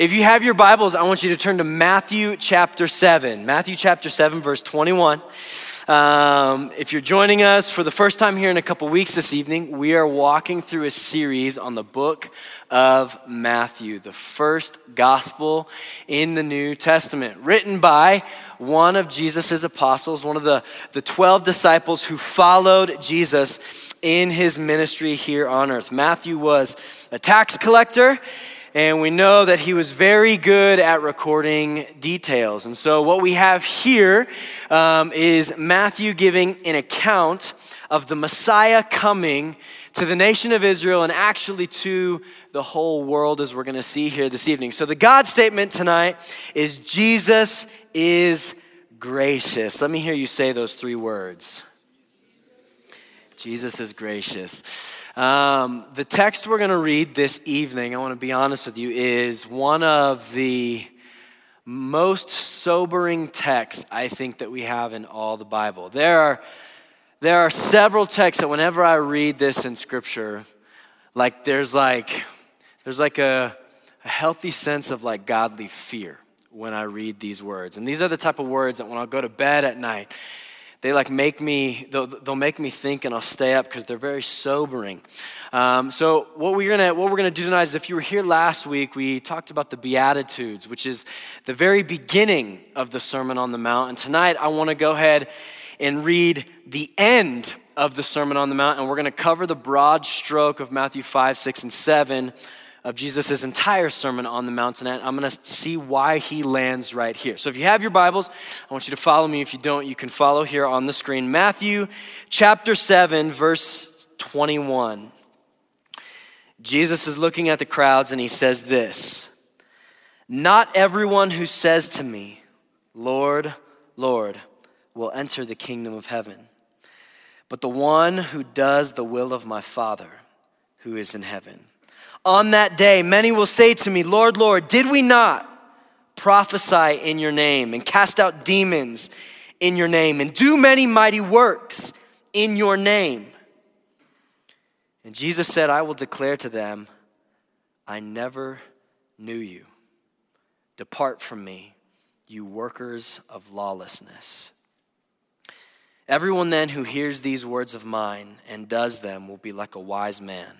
If you have your Bibles, I want you to turn to Matthew chapter 7. Matthew chapter 7, verse 21. Um, if you're joining us for the first time here in a couple weeks this evening, we are walking through a series on the book of Matthew, the first gospel in the New Testament, written by one of Jesus' apostles, one of the, the 12 disciples who followed Jesus in his ministry here on earth. Matthew was a tax collector and we know that he was very good at recording details. And so, what we have here um, is Matthew giving an account of the Messiah coming to the nation of Israel and actually to the whole world, as we're going to see here this evening. So, the God statement tonight is Jesus is gracious. Let me hear you say those three words Jesus is gracious. Um, the text we're going to read this evening, I want to be honest with you, is one of the most sobering texts I think that we have in all the Bible. There are, there are several texts that whenever I read this in Scripture, like there's like there's like a, a healthy sense of like godly fear when I read these words. And these are the type of words that when I go to bed at night, they like make me they'll, they'll make me think and i'll stay up because they're very sobering. Um, so what we're gonna what we're gonna do tonight is if you were here last week we talked about the beatitudes which is the very beginning of the sermon on the mount. And tonight i want to go ahead and read the end of the sermon on the mount and we're to cover the broad stroke of matthew 5 6 and 7 of Jesus' entire Sermon on the Mountain, and I'm going to see why he lands right here. So if you have your Bibles, I want you to follow me. If you don't, you can follow here on the screen. Matthew chapter 7, verse 21. Jesus is looking at the crowds and he says this Not everyone who says to me, Lord, Lord, will enter the kingdom of heaven, but the one who does the will of my Father who is in heaven. On that day, many will say to me, Lord, Lord, did we not prophesy in your name and cast out demons in your name and do many mighty works in your name? And Jesus said, I will declare to them, I never knew you. Depart from me, you workers of lawlessness. Everyone then who hears these words of mine and does them will be like a wise man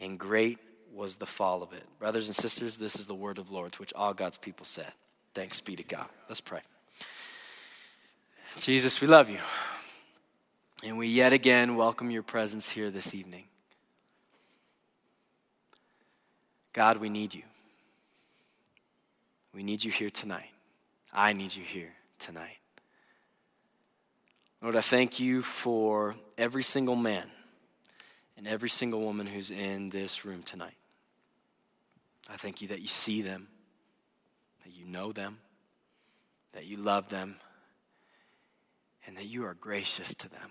and great was the fall of it. Brothers and sisters, this is the word of the Lord, to which all God's people said, Thanks be to God. Let's pray. Jesus, we love you. And we yet again welcome your presence here this evening. God, we need you. We need you here tonight. I need you here tonight. Lord, I thank you for every single man and every single woman who's in this room tonight. I thank you that you see them, that you know them, that you love them, and that you are gracious to them.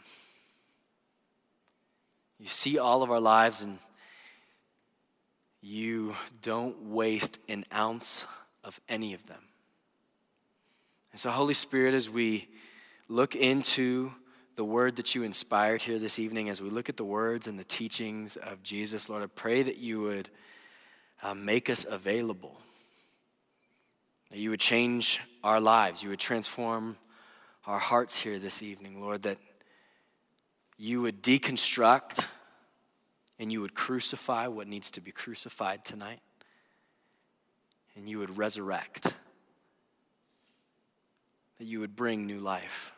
You see all of our lives, and you don't waste an ounce of any of them. And so, Holy Spirit, as we look into the word that you inspired here this evening as we look at the words and the teachings of Jesus. Lord, I pray that you would uh, make us available, that you would change our lives, you would transform our hearts here this evening, Lord, that you would deconstruct and you would crucify what needs to be crucified tonight, and you would resurrect, that you would bring new life.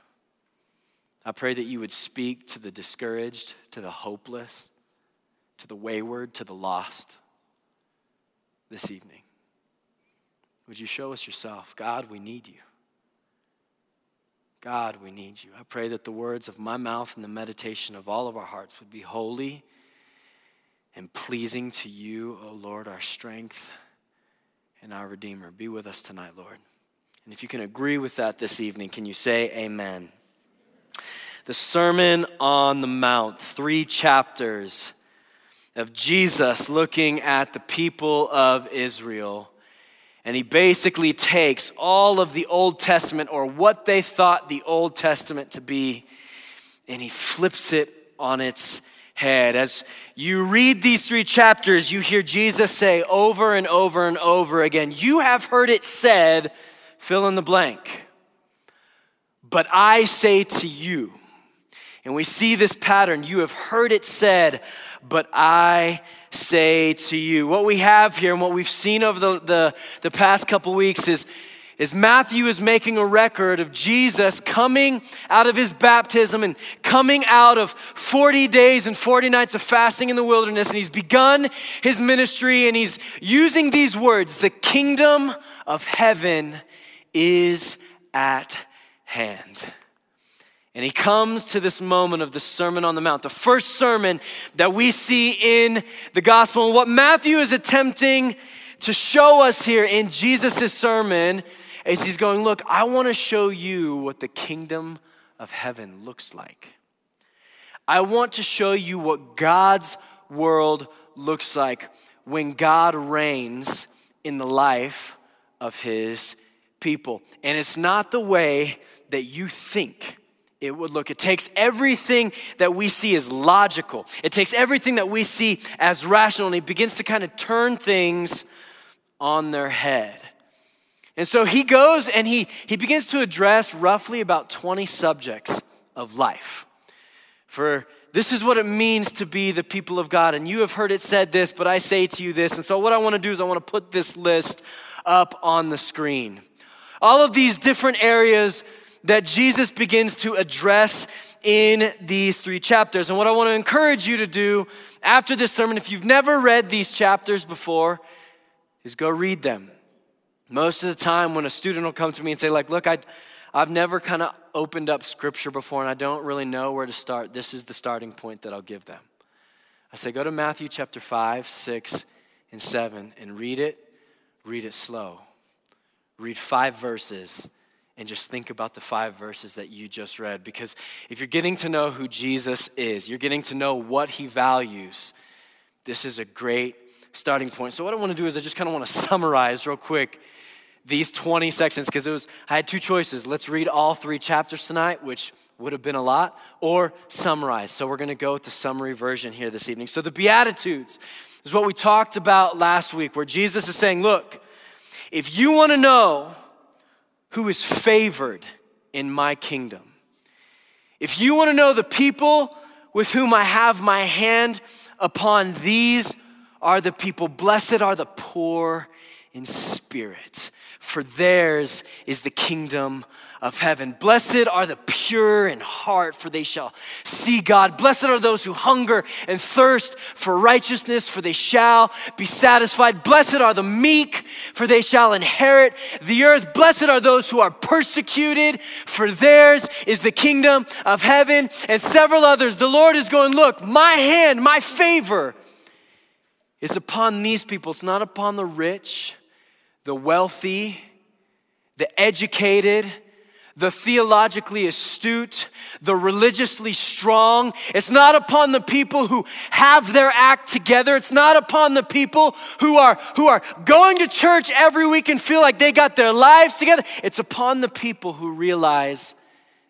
I pray that you would speak to the discouraged, to the hopeless, to the wayward, to the lost this evening. Would you show us yourself? God, we need you. God, we need you. I pray that the words of my mouth and the meditation of all of our hearts would be holy and pleasing to you, O Lord, our strength and our Redeemer. Be with us tonight, Lord. And if you can agree with that this evening, can you say amen? The Sermon on the Mount, three chapters of Jesus looking at the people of Israel. And he basically takes all of the Old Testament or what they thought the Old Testament to be, and he flips it on its head. As you read these three chapters, you hear Jesus say over and over and over again, You have heard it said, fill in the blank. But I say to you, and we see this pattern, you have heard it said, but I say to you. What we have here and what we've seen over the, the, the past couple weeks is is Matthew is making a record of Jesus coming out of his baptism and coming out of 40 days and 40 nights of fasting in the wilderness. And he's begun his ministry and he's using these words the kingdom of heaven is at hand. And he comes to this moment of the Sermon on the Mount, the first sermon that we see in the gospel. And what Matthew is attempting to show us here in Jesus' sermon is he's going, Look, I want to show you what the kingdom of heaven looks like. I want to show you what God's world looks like when God reigns in the life of his people. And it's not the way that you think it would look. It takes everything that we see as logical, it takes everything that we see as rational, and he begins to kind of turn things on their head. And so he goes and he, he begins to address roughly about 20 subjects of life. For this is what it means to be the people of God. And you have heard it said this, but I say to you this. And so, what I want to do is, I want to put this list up on the screen. All of these different areas that Jesus begins to address in these three chapters. And what I want to encourage you to do after this sermon, if you've never read these chapters before, is go read them. Most of the time, when a student will come to me and say, like, look, I, I've never kind of opened up scripture before and I don't really know where to start, this is the starting point that I'll give them. I say, go to Matthew chapter 5, 6, and 7 and read it. Read it slow. Read five verses and just think about the five verses that you just read. Because if you're getting to know who Jesus is, you're getting to know what he values, this is a great starting point. So, what I want to do is I just kind of want to summarize real quick these 20 sections because it was I had two choices. Let's read all three chapters tonight, which would have been a lot, or summarize. So we're going to go with the summary version here this evening. So the beatitudes is what we talked about last week where Jesus is saying, look, if you want to know who is favored in my kingdom, if you want to know the people with whom I have my hand upon, these are the people. Blessed are the poor in spirit for theirs is the kingdom of heaven. Blessed are the pure in heart, for they shall see God. Blessed are those who hunger and thirst for righteousness, for they shall be satisfied. Blessed are the meek, for they shall inherit the earth. Blessed are those who are persecuted, for theirs is the kingdom of heaven. And several others. The Lord is going, Look, my hand, my favor is upon these people. It's not upon the rich the wealthy, the educated, the theologically astute, the religiously strong. It's not upon the people who have their act together. It's not upon the people who are, who are going to church every week and feel like they got their lives together. It's upon the people who realize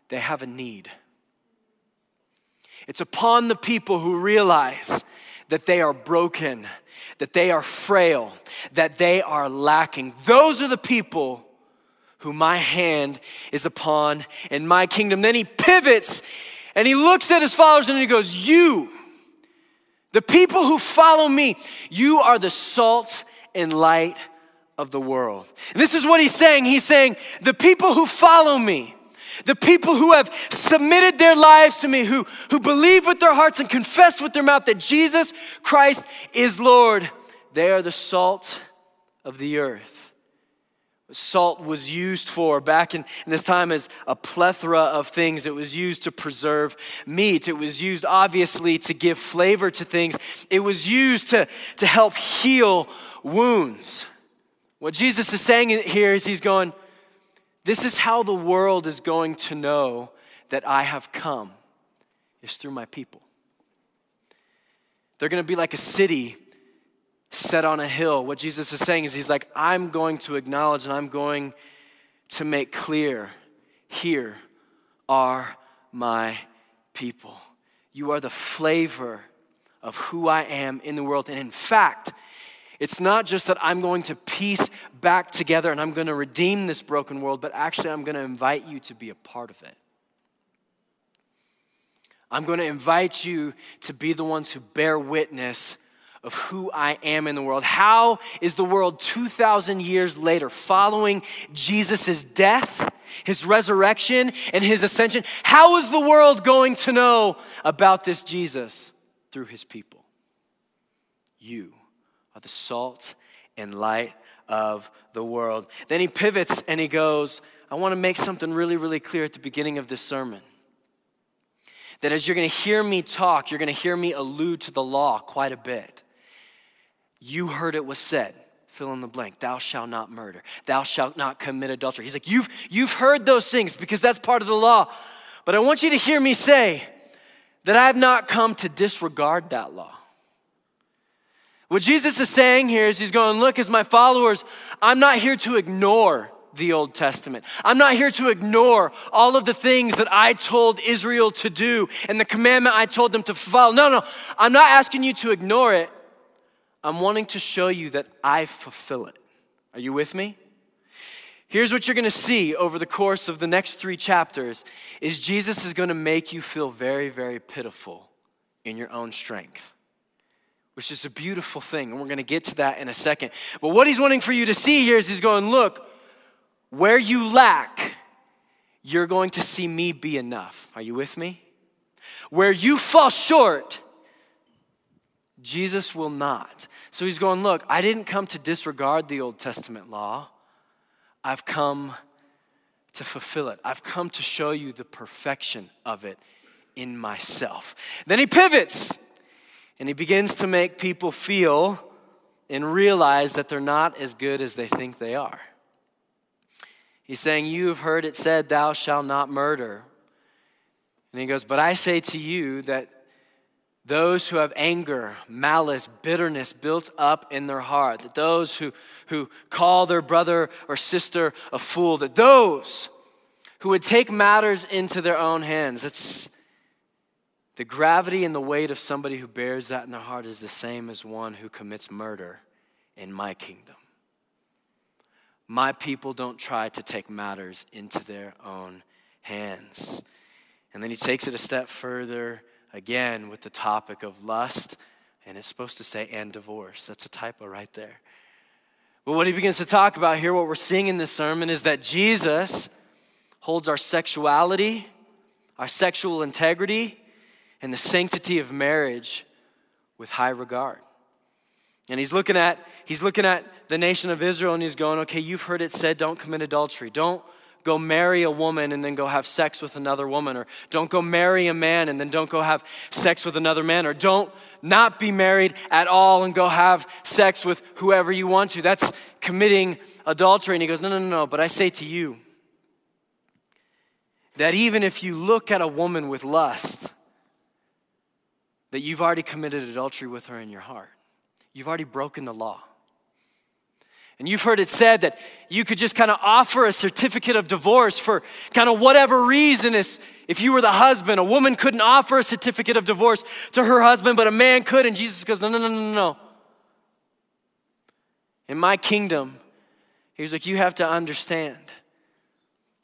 they have a need. It's upon the people who realize that they are broken that they are frail, that they are lacking. Those are the people who my hand is upon in my kingdom. Then he pivots and he looks at his followers and he goes, You, the people who follow me, you are the salt and light of the world. And this is what he's saying. He's saying, The people who follow me, the people who have submitted their lives to me, who, who believe with their hearts and confess with their mouth that Jesus Christ is Lord, they are the salt of the earth. Salt was used for back in, in, this time as a plethora of things. It was used to preserve meat. It was used, obviously, to give flavor to things. It was used to, to help heal wounds. What Jesus is saying here is he's going, This is how the world is going to know that I have come, is through my people. They're going to be like a city set on a hill. What Jesus is saying is, He's like, I'm going to acknowledge and I'm going to make clear here are my people. You are the flavor of who I am in the world. And in fact, it's not just that I'm going to piece back together and I'm going to redeem this broken world, but actually, I'm going to invite you to be a part of it. I'm going to invite you to be the ones who bear witness of who I am in the world. How is the world 2,000 years later, following Jesus' death, his resurrection, and his ascension? How is the world going to know about this Jesus? Through his people. You are the salt and light of the world. Then he pivots and he goes, I want to make something really, really clear at the beginning of this sermon. That as you're going to hear me talk, you're going to hear me allude to the law quite a bit. You heard it was said, fill in the blank, thou shalt not murder, thou shalt not commit adultery. He's like, you've, you've heard those things because that's part of the law. But I want you to hear me say that I have not come to disregard that law. What Jesus is saying here is he's going, look, as my followers, I'm not here to ignore the Old Testament. I'm not here to ignore all of the things that I told Israel to do and the commandment I told them to follow. No, no, I'm not asking you to ignore it. I'm wanting to show you that I fulfill it. Are you with me? Here's what you're going to see over the course of the next 3 chapters is Jesus is going to make you feel very very pitiful in your own strength. Which is a beautiful thing, and we're going to get to that in a second. But what he's wanting for you to see here is he's going, look, where you lack, you're going to see me be enough. Are you with me? Where you fall short, Jesus will not. So he's going, Look, I didn't come to disregard the Old Testament law. I've come to fulfill it. I've come to show you the perfection of it in myself. Then he pivots and he begins to make people feel and realize that they're not as good as they think they are. He's saying, You have heard it said, Thou shalt not murder. And he goes, But I say to you that those who have anger, malice, bitterness built up in their heart, that those who, who call their brother or sister a fool, that those who would take matters into their own hands, it's the gravity and the weight of somebody who bears that in their heart is the same as one who commits murder in my kingdom. My people don't try to take matters into their own hands. And then he takes it a step further again with the topic of lust, and it's supposed to say and divorce. That's a typo right there. But what he begins to talk about here, what we're seeing in this sermon, is that Jesus holds our sexuality, our sexual integrity, and the sanctity of marriage with high regard. And he's looking at he's looking at the nation of Israel and he's going, "Okay, you've heard it said don't commit adultery. Don't go marry a woman and then go have sex with another woman, or don't go marry a man and then don't go have sex with another man, or don't not be married at all and go have sex with whoever you want to. That's committing adultery. And he goes, No, no, no, no. But I say to you that even if you look at a woman with lust, that you've already committed adultery with her in your heart. You've already broken the law. And you've heard it said that you could just kind of offer a certificate of divorce for kind of whatever reason is if you were the husband, a woman couldn't offer a certificate of divorce to her husband, but a man could. And Jesus goes, No, no, no, no, no. In my kingdom, he's like, You have to understand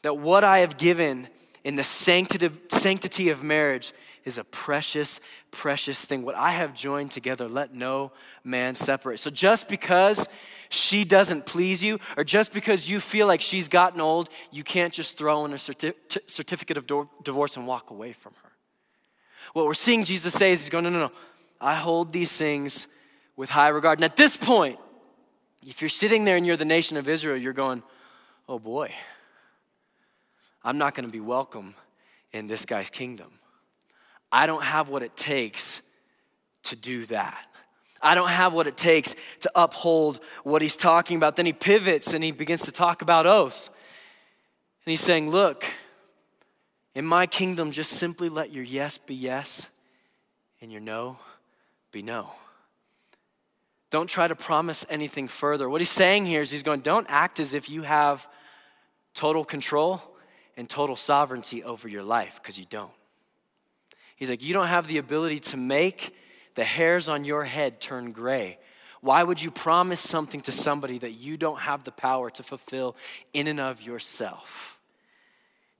that what I have given in the sanctity of marriage is a precious, precious thing. What I have joined together, let no man separate. So just because she doesn't please you, or just because you feel like she's gotten old, you can't just throw in a certi- certificate of do- divorce and walk away from her. What we're seeing Jesus say is, He's going, no, no, no. I hold these things with high regard. And at this point, if you're sitting there and you're the nation of Israel, you're going, oh boy, I'm not going to be welcome in this guy's kingdom. I don't have what it takes to do that. I don't have what it takes to uphold what he's talking about. Then he pivots and he begins to talk about oaths. And he's saying, Look, in my kingdom, just simply let your yes be yes and your no be no. Don't try to promise anything further. What he's saying here is he's going, Don't act as if you have total control and total sovereignty over your life, because you don't. He's like, You don't have the ability to make the hairs on your head turn gray. Why would you promise something to somebody that you don't have the power to fulfill in and of yourself?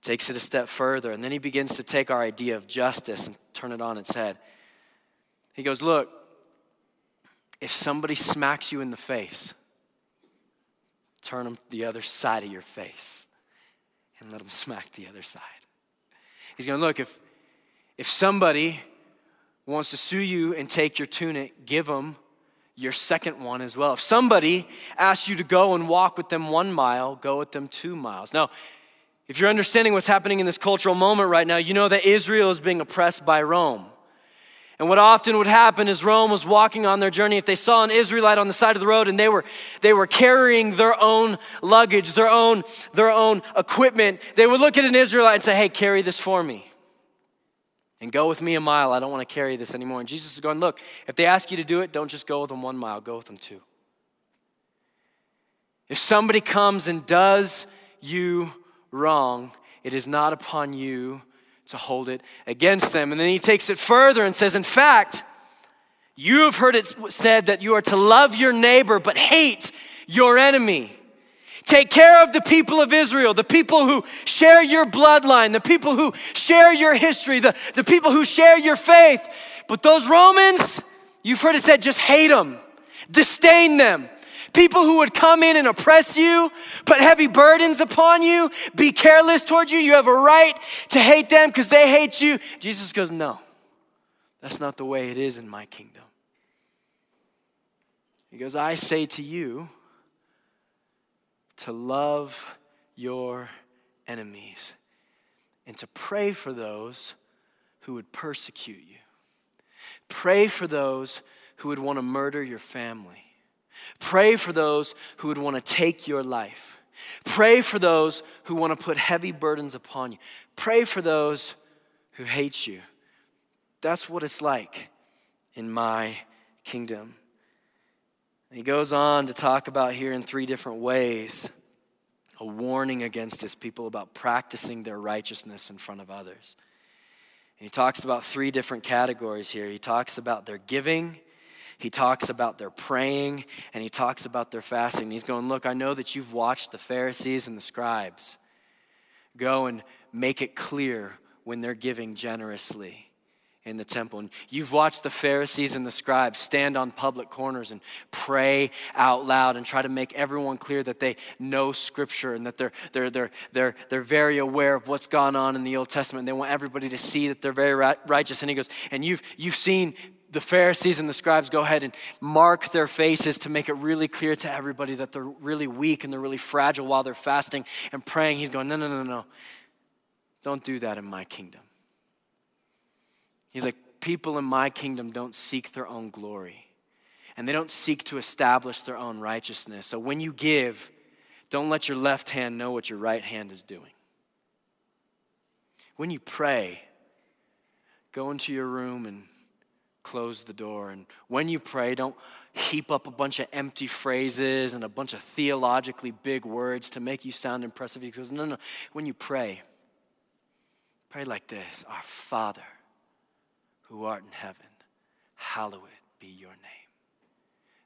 Takes it a step further, and then he begins to take our idea of justice and turn it on its head. He goes, Look, if somebody smacks you in the face, turn them the other side of your face and let them smack the other side. He's going, Look, if, if somebody wants to sue you and take your tunic, give them your second one as well. If somebody asks you to go and walk with them one mile, go with them two miles. Now, if you're understanding what's happening in this cultural moment right now, you know that Israel is being oppressed by Rome. And what often would happen is Rome was walking on their journey. If they saw an Israelite on the side of the road and they were, they were carrying their own luggage, their own, their own equipment, they would look at an Israelite and say, Hey, carry this for me and go with me a mile. I don't want to carry this anymore. And Jesus is going, Look, if they ask you to do it, don't just go with them one mile, go with them two. If somebody comes and does you wrong, it is not upon you to hold it against them. And then he takes it further and says, In fact, you have heard it said that you are to love your neighbor but hate your enemy. Take care of the people of Israel, the people who share your bloodline, the people who share your history, the, the people who share your faith. But those Romans, you've heard it said, just hate them, disdain them. People who would come in and oppress you, put heavy burdens upon you, be careless towards you. You have a right to hate them because they hate you. Jesus goes, No, that's not the way it is in my kingdom. He goes, I say to you, to love your enemies and to pray for those who would persecute you. Pray for those who would want to murder your family. Pray for those who would want to take your life. Pray for those who want to put heavy burdens upon you. Pray for those who hate you. That's what it's like in my kingdom. And he goes on to talk about here in three different ways a warning against his people about practicing their righteousness in front of others. And he talks about three different categories here. He talks about their giving, he talks about their praying, and he talks about their fasting. And he's going, Look, I know that you've watched the Pharisees and the scribes go and make it clear when they're giving generously in the temple. And you've watched the Pharisees and the scribes stand on public corners and pray out loud and try to make everyone clear that they know Scripture and that they're, they're, they're, they're, they're very aware of what's gone on in the Old Testament. They want everybody to see that they're very righteous. And he goes, and you've, you've seen the Pharisees and the scribes go ahead and mark their faces to make it really clear to everybody that they're really weak and they're really fragile while they're fasting and praying. He's going, no, no, no, no. Don't do that in my kingdom. He's like, people in my kingdom don't seek their own glory, and they don't seek to establish their own righteousness. So when you give, don't let your left hand know what your right hand is doing. When you pray, go into your room and close the door. And when you pray, don't heap up a bunch of empty phrases and a bunch of theologically big words to make you sound impressive. He goes, No, no. When you pray, pray like this Our Father who art in heaven, hallowed be your name.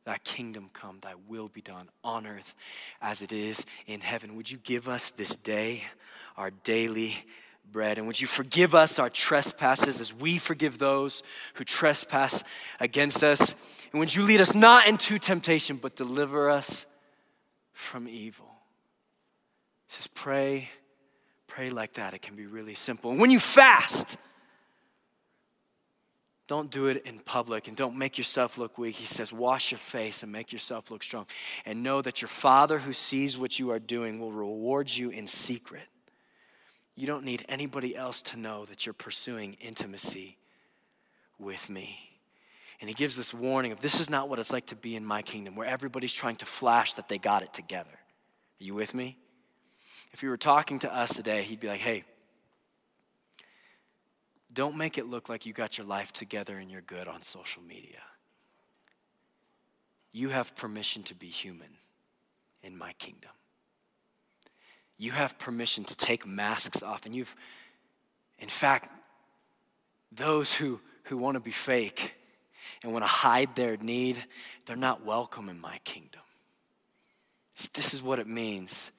Thy kingdom come, thy will be done on earth as it is in heaven. Would you give us this day our daily bread? And would you forgive us our trespasses as we forgive those who trespass against us? And would you lead us not into temptation, but deliver us from evil? Says, pray, pray like that. It can be really simple. And when you fast, don't do it in public and don't make yourself look weak. He says, wash your face and make yourself look strong. And know that your Father who sees what you are doing will reward you in secret. You don't need anybody else to know that you're pursuing intimacy with me. And he gives this warning of this is not what it's like to be in my kingdom, where everybody's trying to flash that they got it together. Are you with me? If he were talking to us today, he'd be like, hey, don't make it look like you got your life together and you're good on social media. You have permission to be human in my kingdom. You have permission to take masks off. And you've, in fact, those who, who want to be fake and want to hide their need, they're not welcome in my kingdom. This is what it means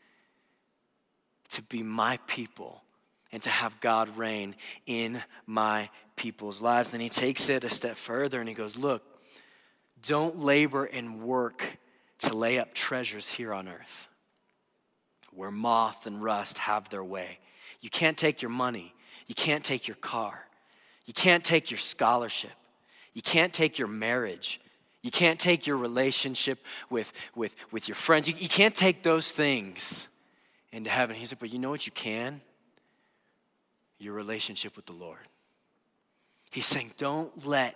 to be my people and to have God reign in my people's lives. Then he takes it a step further and he goes, Look, don't labor and work to lay up treasures here on earth where moth and rust have their way. You can't take your money, you can't take your car, you can't take your scholarship, you can't take your marriage. You can't take your relationship with, with, with your friends. You, you can't take those things into heaven. He said, but you know what you can? Your relationship with the Lord. He's saying, don't let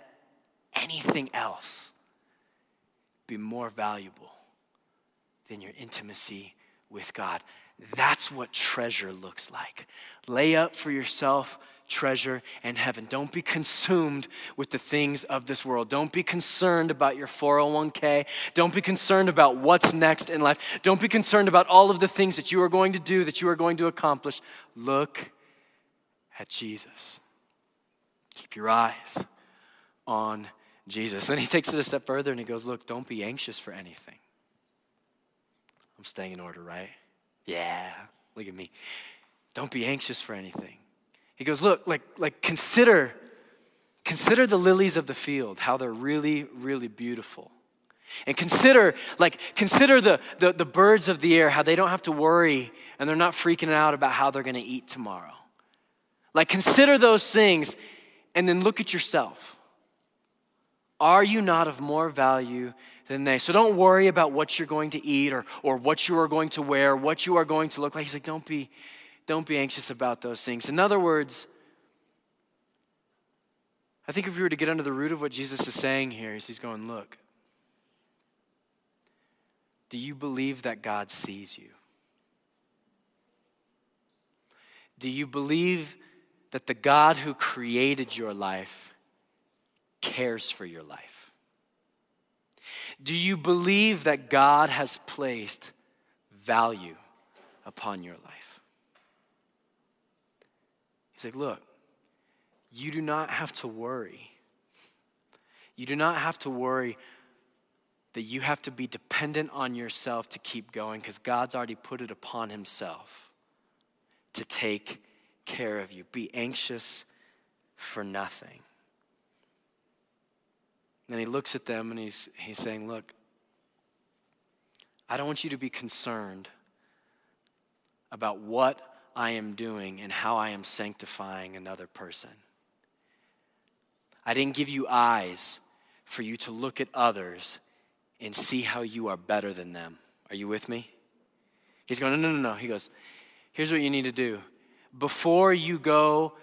anything else be more valuable than your intimacy with God. That's what treasure looks like. Lay up for yourself treasure in heaven. Don't be consumed with the things of this world. Don't be concerned about your 401k. Don't be concerned about what's next in life. Don't be concerned about all of the things that you are going to do, that you are going to accomplish. Look at Jesus. Keep your eyes on Jesus. Then he takes it a step further and he goes, Look, don't be anxious for anything. I'm staying in order, right? Yeah, look at me. Don't be anxious for anything. He goes, Look, like, like consider, consider the lilies of the field, how they're really, really beautiful. And consider, like, consider the, the, the birds of the air, how they don't have to worry and they're not freaking out about how they're gonna eat tomorrow. Like, consider those things and then look at yourself. Are you not of more value than they? So don't worry about what you're going to eat or, or what you are going to wear, what you are going to look like. He's like, don't be, don't be anxious about those things. In other words, I think if we were to get under the root of what Jesus is saying here, is he's going, look, do you believe that God sees you? Do you believe that the God who created your life cares for your life? Do you believe that God has placed value upon your life? He's like, look, you do not have to worry. You do not have to worry that you have to be dependent on yourself to keep going because God's already put it upon Himself to take care of you. Be anxious for nothing. And he looks at them and he's, he's saying, Look, I don't want you to be concerned about what I am doing and how I am sanctifying another person. I didn't give you eyes for you to look at others and see how you are better than them. Are you with me? He's going, No, no, no, no. He goes, Here's what you need to do. Before you go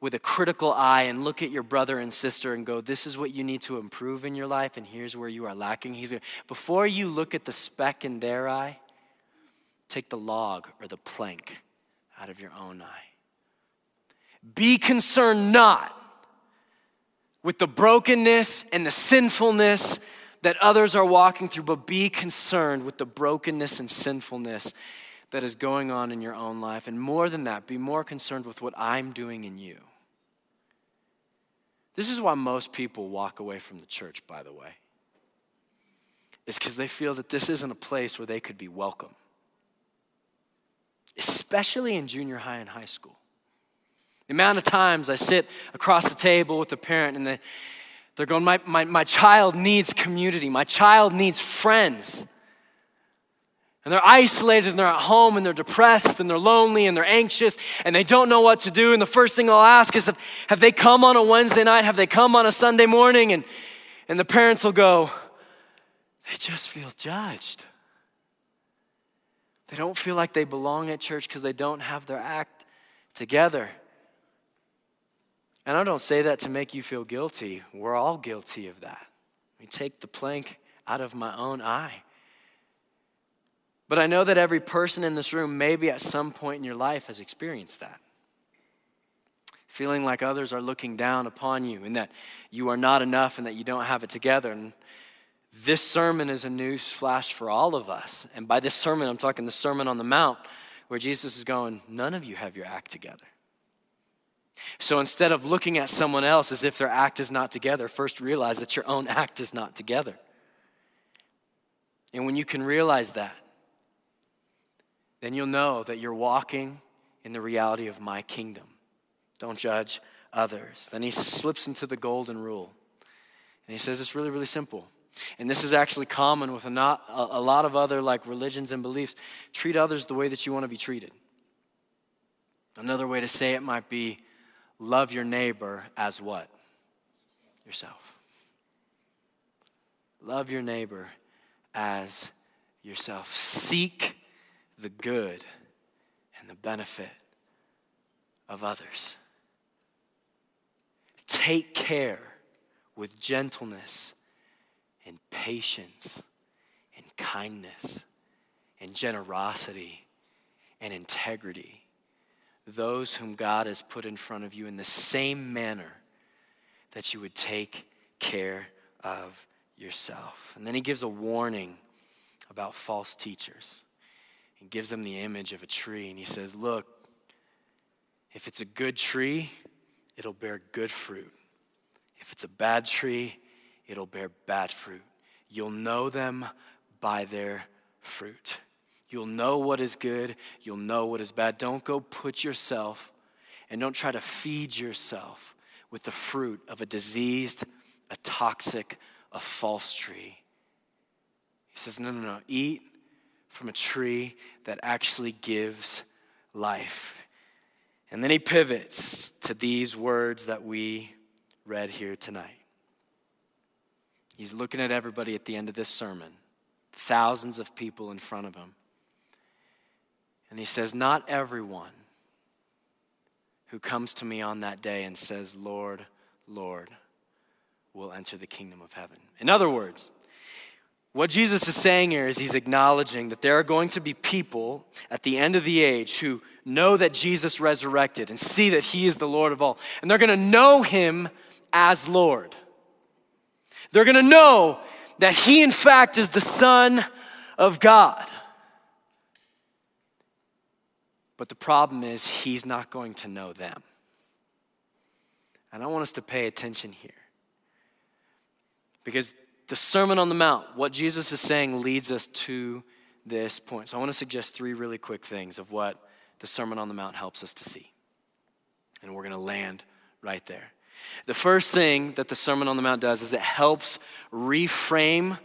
with a critical eye and look at your brother and sister and go, This is what you need to improve in your life, and here's where you are lacking. He's before you look at the speck in their eye, take the log or the plank out of your own eye. Be concerned not with the brokenness and the sinfulness that others are walking through, but be concerned with the brokenness and sinfulness that is going on in your own life. And more than that, be more concerned with what I'm doing in you. This is why most people walk away from the church, by the way. It's because they feel that this isn't a place where they could be welcome, especially in junior high and high school. The amount of times I sit across the table with a parent and they, they're going, my, my, my child needs community, my child needs friends. And they're isolated and they're at home and they're depressed and they're lonely and they're anxious and they don't know what to do. And the first thing I'll ask is, have, have they come on a Wednesday night? Have they come on a Sunday morning? And, and the parents will go, they just feel judged. They don't feel like they belong at church because they don't have their act together. And I don't say that to make you feel guilty. We're all guilty of that. I take the plank out of my own eye. But I know that every person in this room, maybe at some point in your life, has experienced that. Feeling like others are looking down upon you and that you are not enough and that you don't have it together. And this sermon is a news flash for all of us. And by this sermon, I'm talking the Sermon on the Mount, where Jesus is going, None of you have your act together. So instead of looking at someone else as if their act is not together, first realize that your own act is not together. And when you can realize that, then you'll know that you're walking in the reality of my kingdom. Don't judge others. Then he slips into the golden rule. And he says it's really, really simple. And this is actually common with a, not, a, a lot of other like religions and beliefs. Treat others the way that you want to be treated. Another way to say it might be love your neighbor as what? Yourself. Love your neighbor as yourself. Seek the good and the benefit of others. Take care with gentleness and patience and kindness and generosity and integrity those whom God has put in front of you in the same manner that you would take care of yourself. And then he gives a warning about false teachers and gives them the image of a tree. And he says, Look, if it's a good tree, it'll bear good fruit. If it's a bad tree, it'll bear bad fruit. You'll know them by their fruit. You'll know what is good, you'll know what is bad. Don't go put yourself and don't try to feed yourself with the fruit of a diseased, a toxic, a false tree. He says, No, no, no. Eat from a tree that actually gives life. And then he pivots to these words that we read here tonight. He's looking at everybody at the end of this sermon, thousands of people in front of him. And he says, Not everyone who comes to me on that day and says, Lord, Lord, will enter the kingdom of heaven. In other words, what Jesus is saying here is he's acknowledging that there are going to be people at the end of the age who know that Jesus resurrected and see that he is the Lord of all. And they're going to know him as Lord. They're going to know that he, in fact, is the Son of God. But the problem is, he's not going to know them. And I want us to pay attention here. Because the Sermon on the Mount, what Jesus is saying, leads us to this point. So I want to suggest three really quick things of what the Sermon on the Mount helps us to see. And we're going to land right there. The first thing that the Sermon on the Mount does is it helps reframe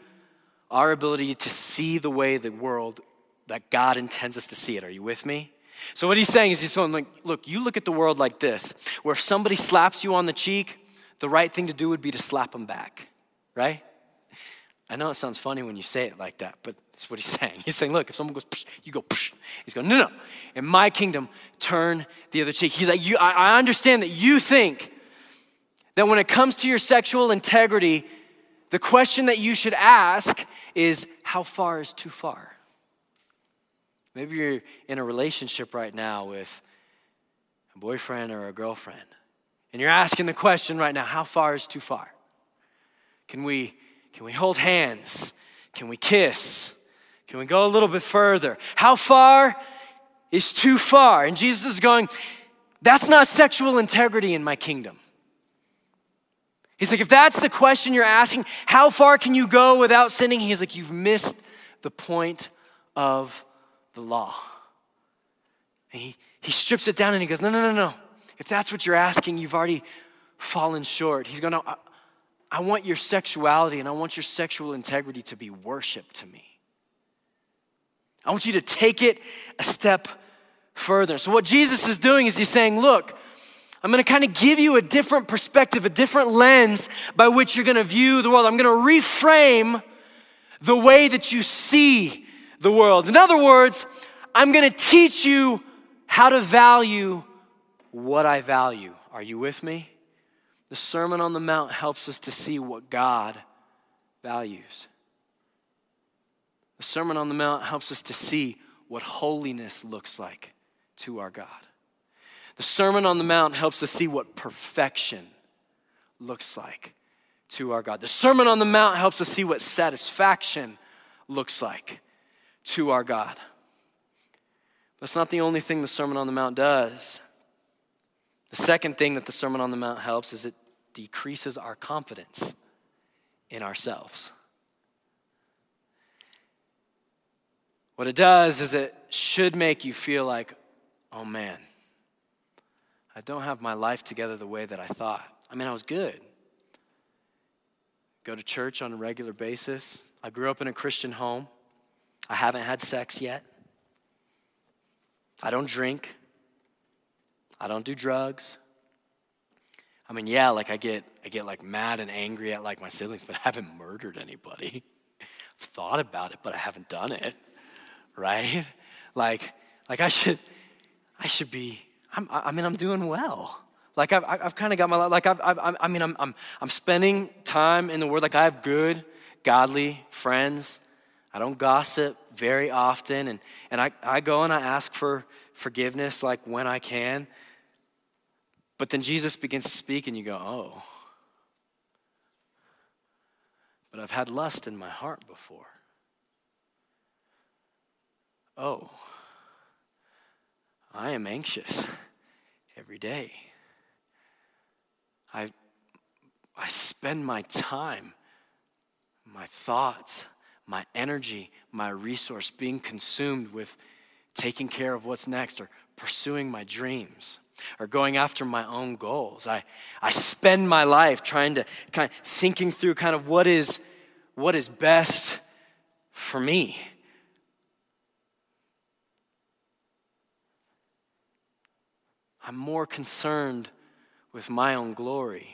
our ability to see the way the world that God intends us to see it. Are you with me? So what he's saying is he's saying, like, look, you look at the world like this, where if somebody slaps you on the cheek, the right thing to do would be to slap them back, right? I know it sounds funny when you say it like that, but that's what he's saying. He's saying, look, if someone goes, Psh, you go, Psh. he's going, no, no. In my kingdom, turn the other cheek. He's like, you, I, I understand that you think that when it comes to your sexual integrity, the question that you should ask is, how far is too far? Maybe you're in a relationship right now with a boyfriend or a girlfriend, and you're asking the question right now, how far is too far? Can we can we hold hands? Can we kiss? Can we go a little bit further? How far is too far? And Jesus is going, That's not sexual integrity in my kingdom. He's like, If that's the question you're asking, how far can you go without sinning? He's like, You've missed the point of the law. And he, he strips it down and he goes, No, no, no, no. If that's what you're asking, you've already fallen short. He's going, No, I want your sexuality and I want your sexual integrity to be worship to me. I want you to take it a step further. So, what Jesus is doing is he's saying, Look, I'm gonna kind of give you a different perspective, a different lens by which you're gonna view the world. I'm gonna reframe the way that you see the world. In other words, I'm gonna teach you how to value what I value. Are you with me? The Sermon on the Mount helps us to see what God values. The Sermon on the Mount helps us to see what holiness looks like to our God. The Sermon on the Mount helps us see what perfection looks like to our God. The Sermon on the Mount helps us see what satisfaction looks like to our God. That's not the only thing the Sermon on the Mount does. The second thing that the Sermon on the Mount helps is it decreases our confidence in ourselves. What it does is it should make you feel like, oh man, I don't have my life together the way that I thought. I mean, I was good. Go to church on a regular basis. I grew up in a Christian home. I haven't had sex yet. I don't drink. I don't do drugs. I mean, yeah, like I get I get like mad and angry at like my siblings, but I haven't murdered anybody. I've thought about it, but I haven't done it. Right? Like like I should I should be I'm, I mean I'm doing well. Like I've, I've kind of got my like I've, I've, I mean I'm, I'm I'm spending time in the Word. Like I have good, godly friends. I don't gossip very often, and and I I go and I ask for forgiveness like when I can. But then Jesus begins to speak, and you go, oh. But I've had lust in my heart before. Oh. I am anxious every day. I, I spend my time, my thoughts, my energy, my resource being consumed with taking care of what's next or pursuing my dreams or going after my own goals. I, I spend my life trying to kind of thinking through kind of what is what is best for me. I'm more concerned with my own glory.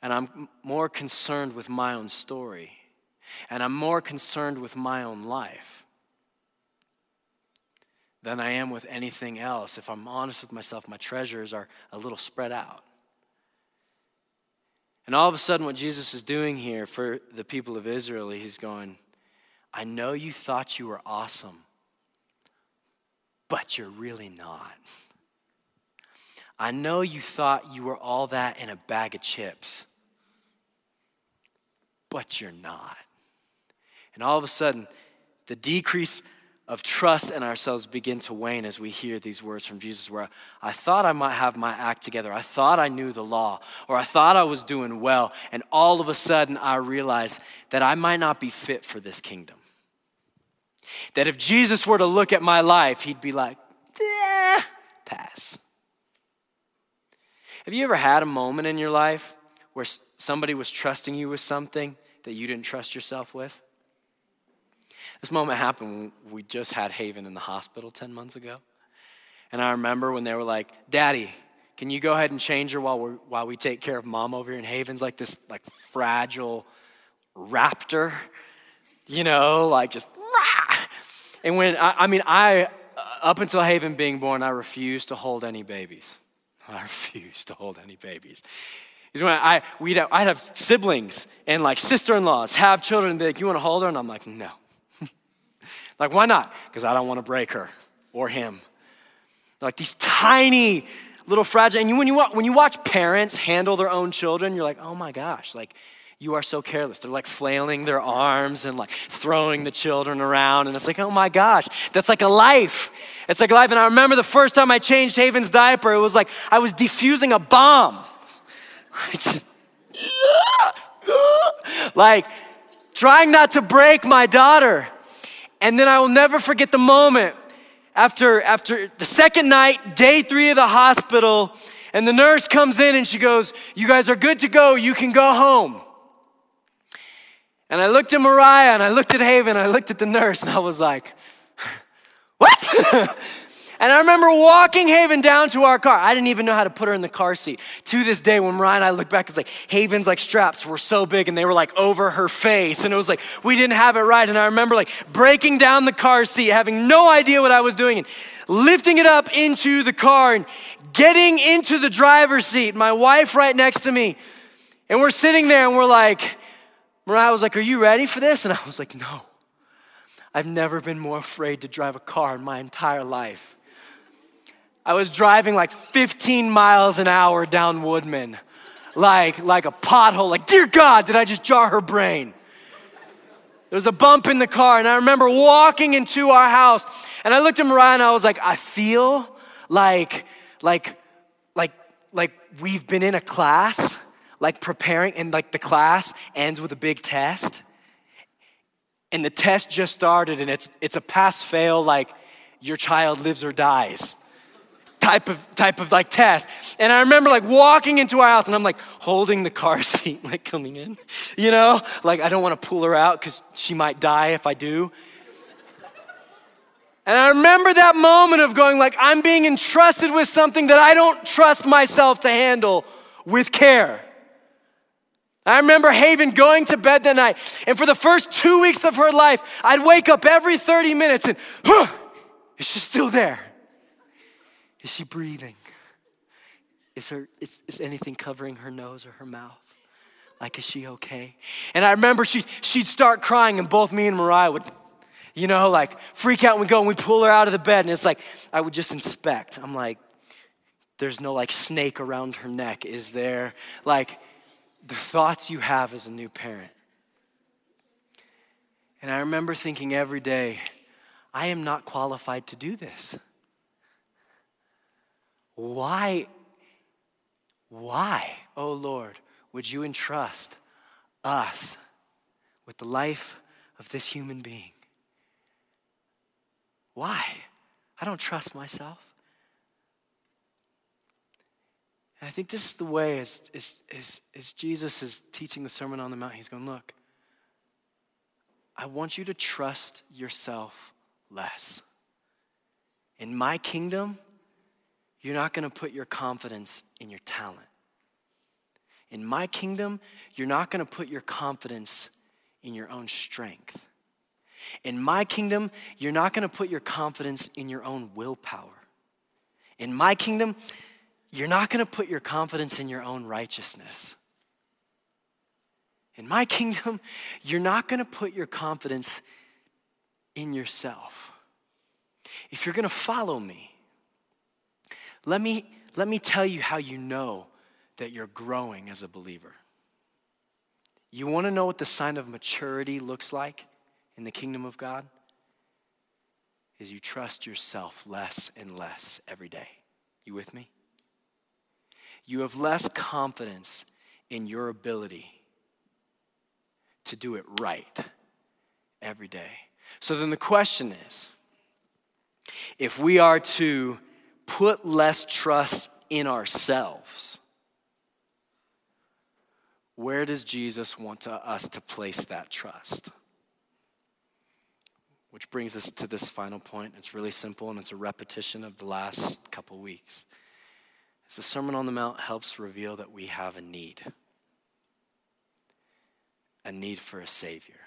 And I'm more concerned with my own story. And I'm more concerned with my own life than I am with anything else. If I'm honest with myself, my treasures are a little spread out. And all of a sudden, what Jesus is doing here for the people of Israel, he's going, I know you thought you were awesome, but you're really not. I know you thought you were all that in a bag of chips, but you're not. And all of a sudden, the decrease of trust in ourselves begin to wane as we hear these words from Jesus where I thought I might have my act together. I thought I knew the law or I thought I was doing well. And all of a sudden I realized that I might not be fit for this kingdom. That if Jesus were to look at my life, he'd be like, eh, pass. Have you ever had a moment in your life where somebody was trusting you with something that you didn't trust yourself with? This moment happened when we just had Haven in the hospital 10 months ago. And I remember when they were like, Daddy, can you go ahead and change her while, we while we take care of mom over here in Haven's like this like fragile raptor, you know, like just rah! And when, I, I mean, I, uh, up until Haven being born, I refused to hold any babies. I refused to hold any babies. Is when I we'd have, I'd have siblings and like sister-in-laws have children and be like, "You want to hold her?" And I'm like, "No." Like, why not? Because I don't want to break her or him. like these tiny little fragile. And you, when you when you watch parents handle their own children, you're like, "Oh my gosh!" Like you are so careless. They're like flailing their arms and like throwing the children around. And it's like, oh my gosh, that's like a life. It's like life. And I remember the first time I changed Haven's diaper, it was like I was defusing a bomb. like trying not to break my daughter. And then I will never forget the moment after, after the second night, day three of the hospital, and the nurse comes in and she goes, You guys are good to go. You can go home. And I looked at Mariah and I looked at Haven, I looked at the nurse, and I was like, What? And I remember walking Haven down to our car. I didn't even know how to put her in the car seat. To this day, when Mariah and I look back, it's like Haven's like straps were so big and they were like over her face. And it was like we didn't have it right. And I remember like breaking down the car seat, having no idea what I was doing, and lifting it up into the car and getting into the driver's seat. My wife right next to me. And we're sitting there and we're like, Mariah was like, Are you ready for this? And I was like, No. I've never been more afraid to drive a car in my entire life. I was driving like 15 miles an hour down Woodman, like, like a pothole, like, dear God, did I just jar her brain? There was a bump in the car, and I remember walking into our house, and I looked at Mariah and I was like, I feel like, like, like, like we've been in a class, like preparing, and like the class ends with a big test. And the test just started, and it's it's a pass fail, like your child lives or dies type of type of like test. And I remember like walking into our house and I'm like holding the car seat, like coming in, you know, like I don't want to pull her out because she might die if I do. And I remember that moment of going like I'm being entrusted with something that I don't trust myself to handle with care. I remember Haven going to bed that night, and for the first two weeks of her life, I'd wake up every 30 minutes and, huh, is she still there? Is she breathing? Is, her, is, is anything covering her nose or her mouth? Like, is she okay? And I remember she, she'd start crying, and both me and Mariah would, you know, like freak out and we go and we'd pull her out of the bed. And it's like, I would just inspect. I'm like, there's no like snake around her neck, is there? Like, the thoughts you have as a new parent. And I remember thinking every day, I am not qualified to do this. Why, why, oh Lord, would you entrust us with the life of this human being? Why? I don't trust myself. And I think this is the way as, as, as, as Jesus is teaching the Sermon on the Mount, he's going, Look, I want you to trust yourself less. In my kingdom, you're not going to put your confidence in your talent. In my kingdom, you're not going to put your confidence in your own strength. In my kingdom, you're not going to put your confidence in your own willpower. In my kingdom, you're not going to put your confidence in your own righteousness. In my kingdom, you're not going to put your confidence in yourself. If you're going to follow me, let me, let me tell you how you know that you're growing as a believer. You want to know what the sign of maturity looks like in the kingdom of God? Is you trust yourself less and less every day. You with me? You have less confidence in your ability to do it right every day. So then the question is if we are to put less trust in ourselves, where does Jesus want to, us to place that trust? Which brings us to this final point. It's really simple and it's a repetition of the last couple weeks. As the Sermon on the Mount helps reveal that we have a need a need for a Savior.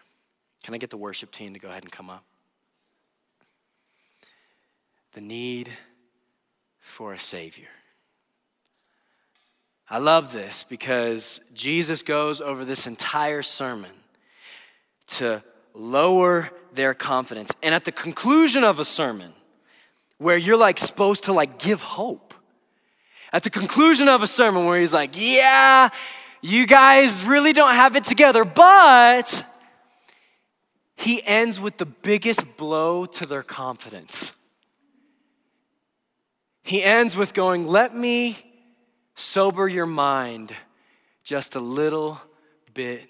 Can I get the worship team to go ahead and come up? The need for a Savior. I love this because Jesus goes over this entire sermon to lower their confidence. And at the conclusion of a sermon, where you're like supposed to like give hope, at the conclusion of a sermon where he's like, yeah, you guys really don't have it together, but he ends with the biggest blow to their confidence. He ends with going, Let me sober your mind just a little bit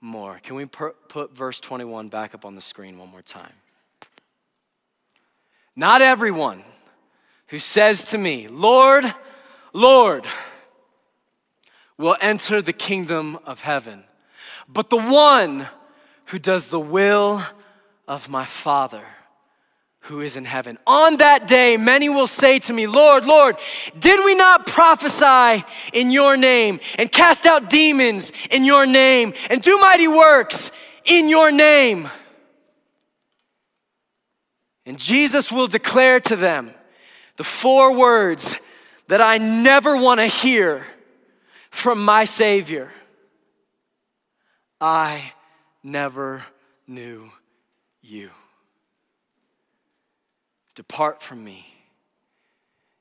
more. Can we put verse 21 back up on the screen one more time? Not everyone who says to me, Lord, Lord, will enter the kingdom of heaven, but the one who does the will of my Father who is in heaven. On that day, many will say to me, Lord, Lord, did we not prophesy in your name and cast out demons in your name and do mighty works in your name? And Jesus will declare to them the four words that I never want to hear from my Savior I never knew you. Depart from me,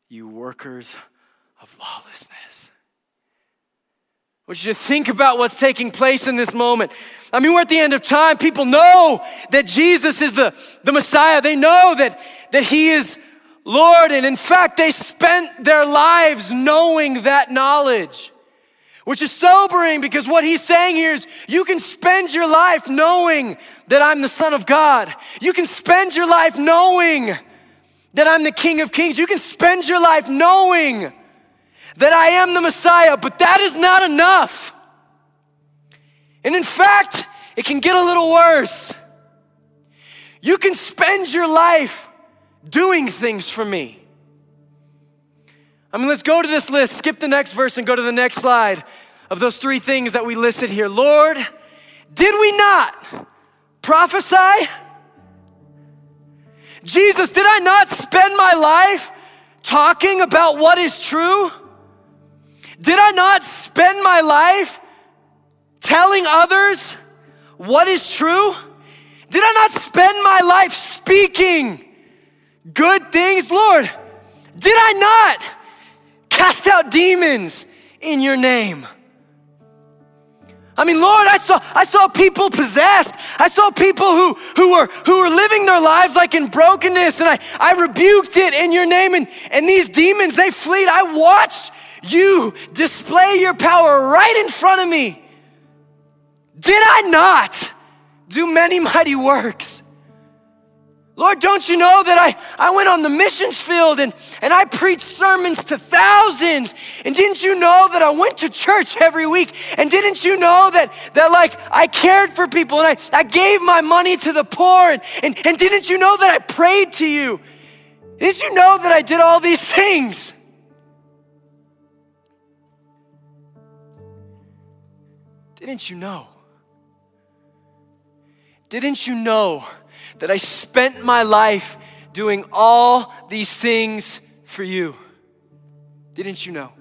you workers of lawlessness. I want you to think about what's taking place in this moment. I mean, we're at the end of time. People know that Jesus is the, the Messiah. They know that, that He is Lord. And in fact, they spent their lives knowing that knowledge, which is sobering because what He's saying here is you can spend your life knowing that I'm the Son of God. You can spend your life knowing that I'm the King of Kings. You can spend your life knowing that I am the Messiah, but that is not enough. And in fact, it can get a little worse. You can spend your life doing things for me. I mean, let's go to this list, skip the next verse, and go to the next slide of those three things that we listed here. Lord, did we not prophesy? Jesus, did I not spend my life talking about what is true? Did I not spend my life telling others what is true? Did I not spend my life speaking good things? Lord, did I not cast out demons in your name? I mean, Lord, I saw, I saw people possessed. I saw people who, who, were, who were living their lives like in brokenness, and I, I rebuked it in your name, and, and these demons, they fleed. I watched you display your power right in front of me. Did I not do many mighty works? Lord, don't you know that I, I went on the missions field and, and I preached sermons to thousands? And didn't you know that I went to church every week? And didn't you know that, that like I cared for people and I, I gave my money to the poor? And, and, and didn't you know that I prayed to you? Didn't you know that I did all these things? Didn't you know? Didn't you know that I spent my life doing all these things for you? Didn't you know?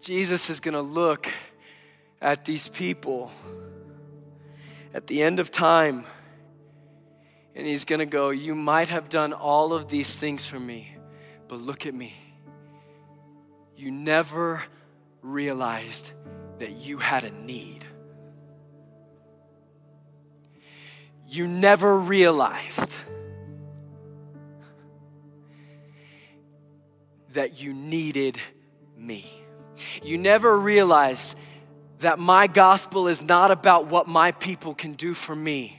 Jesus is going to look at these people at the end of time and he's going to go, You might have done all of these things for me, but look at me. You never realized that you had a need. You never realized that you needed me. You never realized that my gospel is not about what my people can do for me,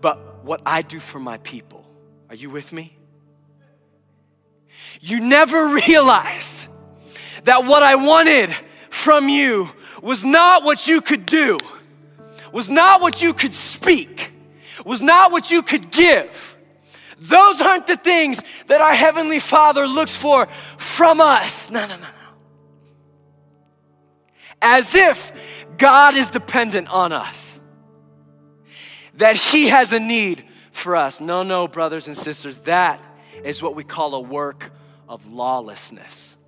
but what I do for my people. Are you with me? You never realized that what I wanted from you was not what you could do, was not what you could speak, was not what you could give. Those aren't the things that our Heavenly Father looks for from us. No, no, no, no. As if God is dependent on us, that He has a need for us. No, no, brothers and sisters, that is what we call a work of lawlessness.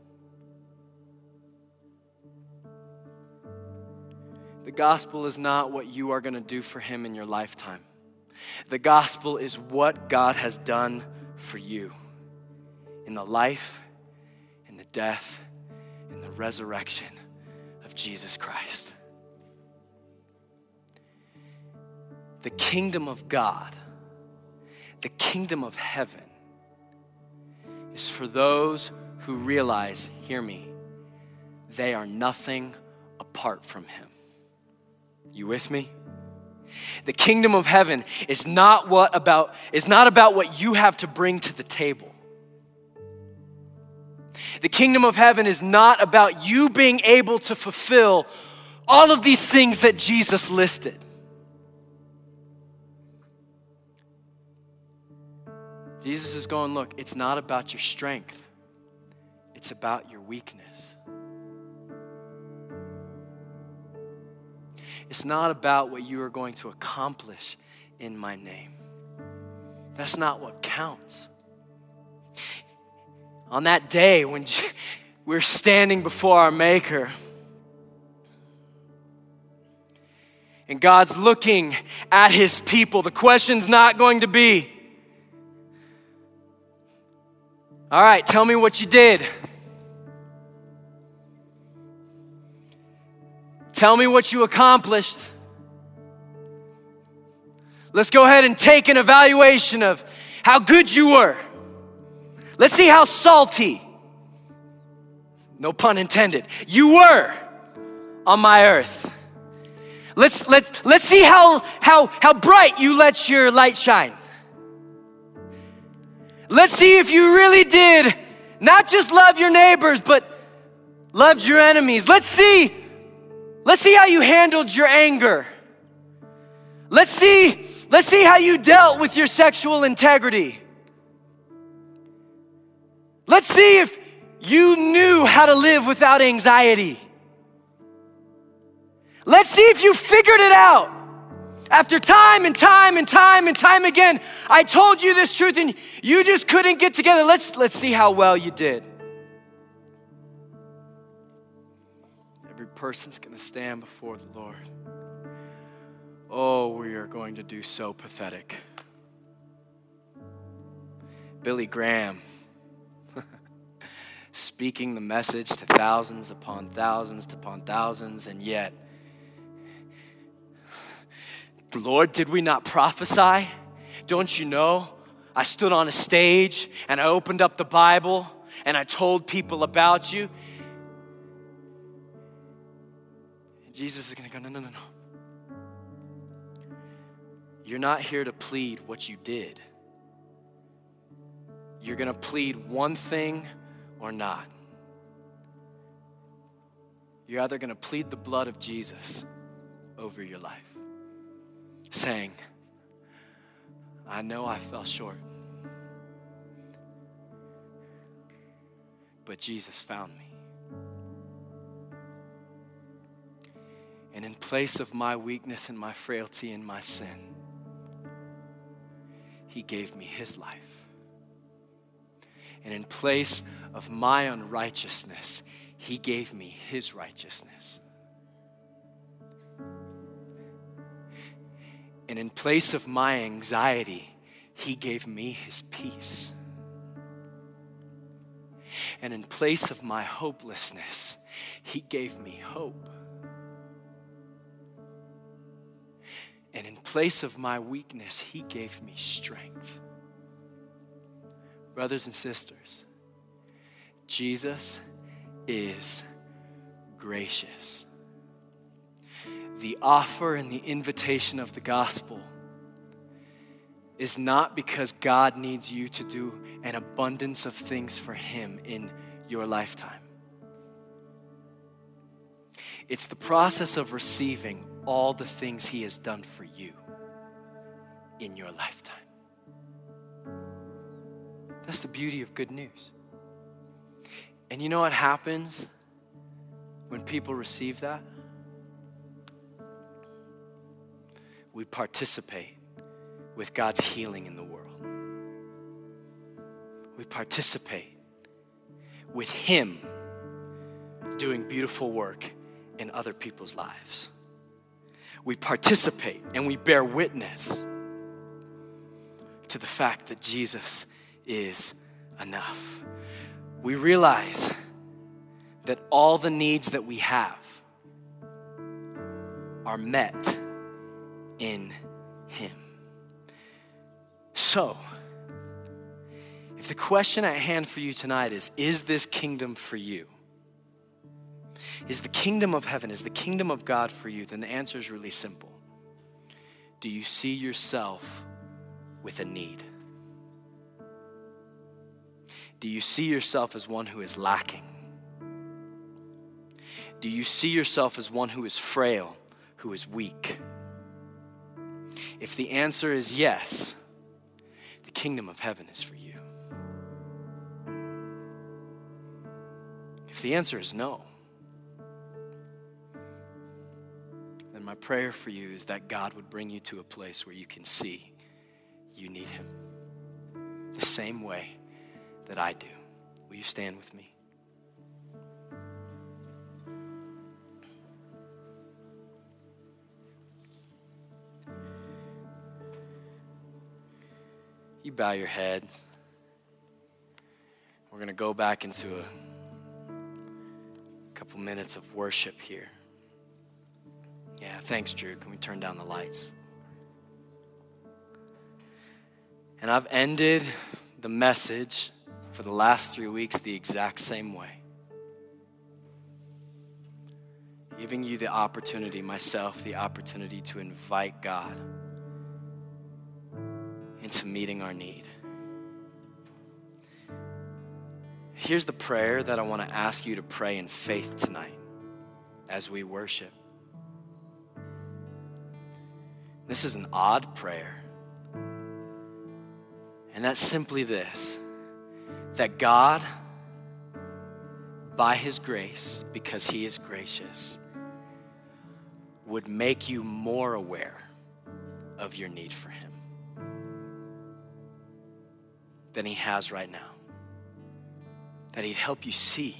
The gospel is not what you are going to do for him in your lifetime. The gospel is what God has done for you in the life, in the death, in the resurrection of Jesus Christ. The kingdom of God, the kingdom of heaven, is for those who realize, hear me, they are nothing apart from Him. You with me? The kingdom of heaven is not what about is not about what you have to bring to the table. The kingdom of heaven is not about you being able to fulfill all of these things that Jesus listed. Jesus is going, look, it's not about your strength. It's about your weakness. It's not about what you are going to accomplish in my name. That's not what counts. On that day when we're standing before our Maker, and God's looking at his people, the question's not going to be, All right, tell me what you did. Tell me what you accomplished. Let's go ahead and take an evaluation of how good you were. Let's see how salty, no pun intended, you were on my earth. Let's, let's, let's see how, how, how bright you let your light shine. Let's see if you really did not just love your neighbors, but loved your enemies. Let's see, let's see how you handled your anger. Let's see, let's see how you dealt with your sexual integrity. Let's see if you knew how to live without anxiety. Let's see if you figured it out. After time and time and time and time again, I told you this truth and you just couldn't get together. Let's, let's see how well you did. Person's gonna stand before the Lord. Oh, we are going to do so pathetic. Billy Graham speaking the message to thousands upon thousands upon thousands, and yet Lord, did we not prophesy? Don't you know? I stood on a stage and I opened up the Bible and I told people about you. Jesus is going to go, no, no, no, no. You're not here to plead what you did. You're going to plead one thing or not. You're either going to plead the blood of Jesus over your life saying, I know I fell short, but Jesus found me. And in place of my weakness and my frailty and my sin, He gave me His life. And in place of my unrighteousness, He gave me His righteousness. And in place of my anxiety, He gave me His peace. And in place of my hopelessness, He gave me hope. And in place of my weakness, He gave me strength. Brothers and sisters, Jesus is gracious the offer and the invitation of the gospel is not because God needs you to do an abundance of things for Him in your lifetime. It's the process of receiving all the things He has done for you in your lifetime. That's the beauty of good news. And you know what happens when people receive that? we participate with God's healing in the world. We participate with Him doing beautiful work in other people's lives. We participate and we bear witness to the fact that Jesus is enough. We realize that all the needs that we have are met in Him. So, if the question at hand for you tonight is Is this kingdom for you? Is the kingdom of heaven, is the kingdom of God for you? Then the answer is really simple. Do you see yourself with a need? Do you see yourself as one who is lacking? Do you see yourself as one who is frail, who is weak? If the answer is yes, the kingdom of heaven is for you? If the answer is no, then my prayer for you is that God would bring you to a place where you can see you need Him the same way that I do. Will you stand with me? You bow your head. We're going to go back into a couple minutes of worship here. Yeah, thanks, Drew. Can we turn down the lights? And I've ended the message for the last three weeks the exact same way. Giving you the opportunity, myself, the opportunity to invite God into meeting our need. Here's the prayer that I want to ask you to pray in faith tonight as we worship. This is an odd prayer. And that's simply this that God, by His grace, because He is gracious, would make you more aware of your need for Him than He has right now. That He'd help you see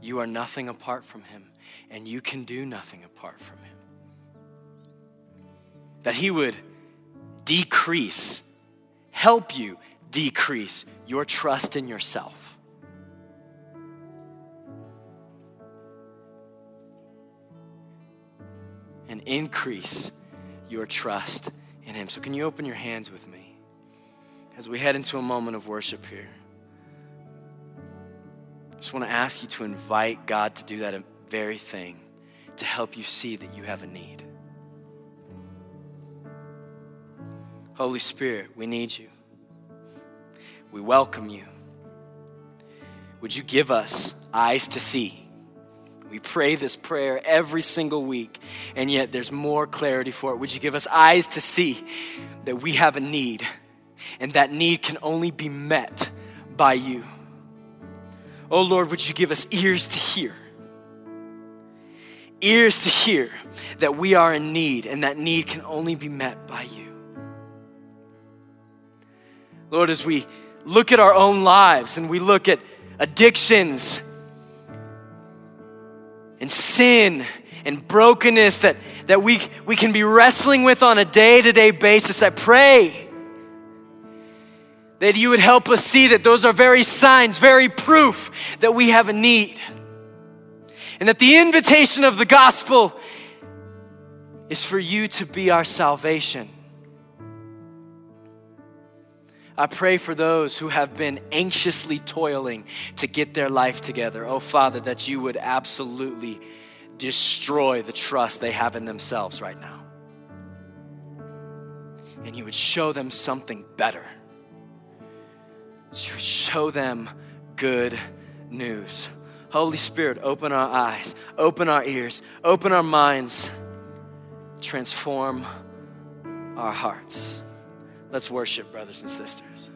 you are nothing apart from Him, and you can do nothing apart from Him. That He would decrease, help you decrease your trust in yourself. And increase your trust in Him. So, can you open your hands with me? as we head into a moment of worship here, I just want to ask you to invite God to do that very thing to help you see that you have a need. Holy Spirit, we need you. We welcome you. Would you give us eyes to see? We pray this prayer every single week, and yet there's more clarity for it. Would you give us eyes to see that we have a need? and that need can only be met by you. Oh Lord, would you give us ears to hear? Ears to hear that we are in need and that need can only be met by you. Lord, as we look at our own lives and we look at addictions and sin and brokenness that, that we, we can be wrestling with on a day to day basis, I pray that you would help us see that those are very signs, very proof that we have a need. And that the invitation of the gospel is for you to be our salvation. I pray for those who have been anxiously toiling to get their life together. Oh, Father, that you would absolutely destroy the trust they have in themselves right now. And you would show them something better to show them good news. Holy Spirit, open our eyes, open our ears, open our minds, transform our hearts. Let's worship, brothers and sisters.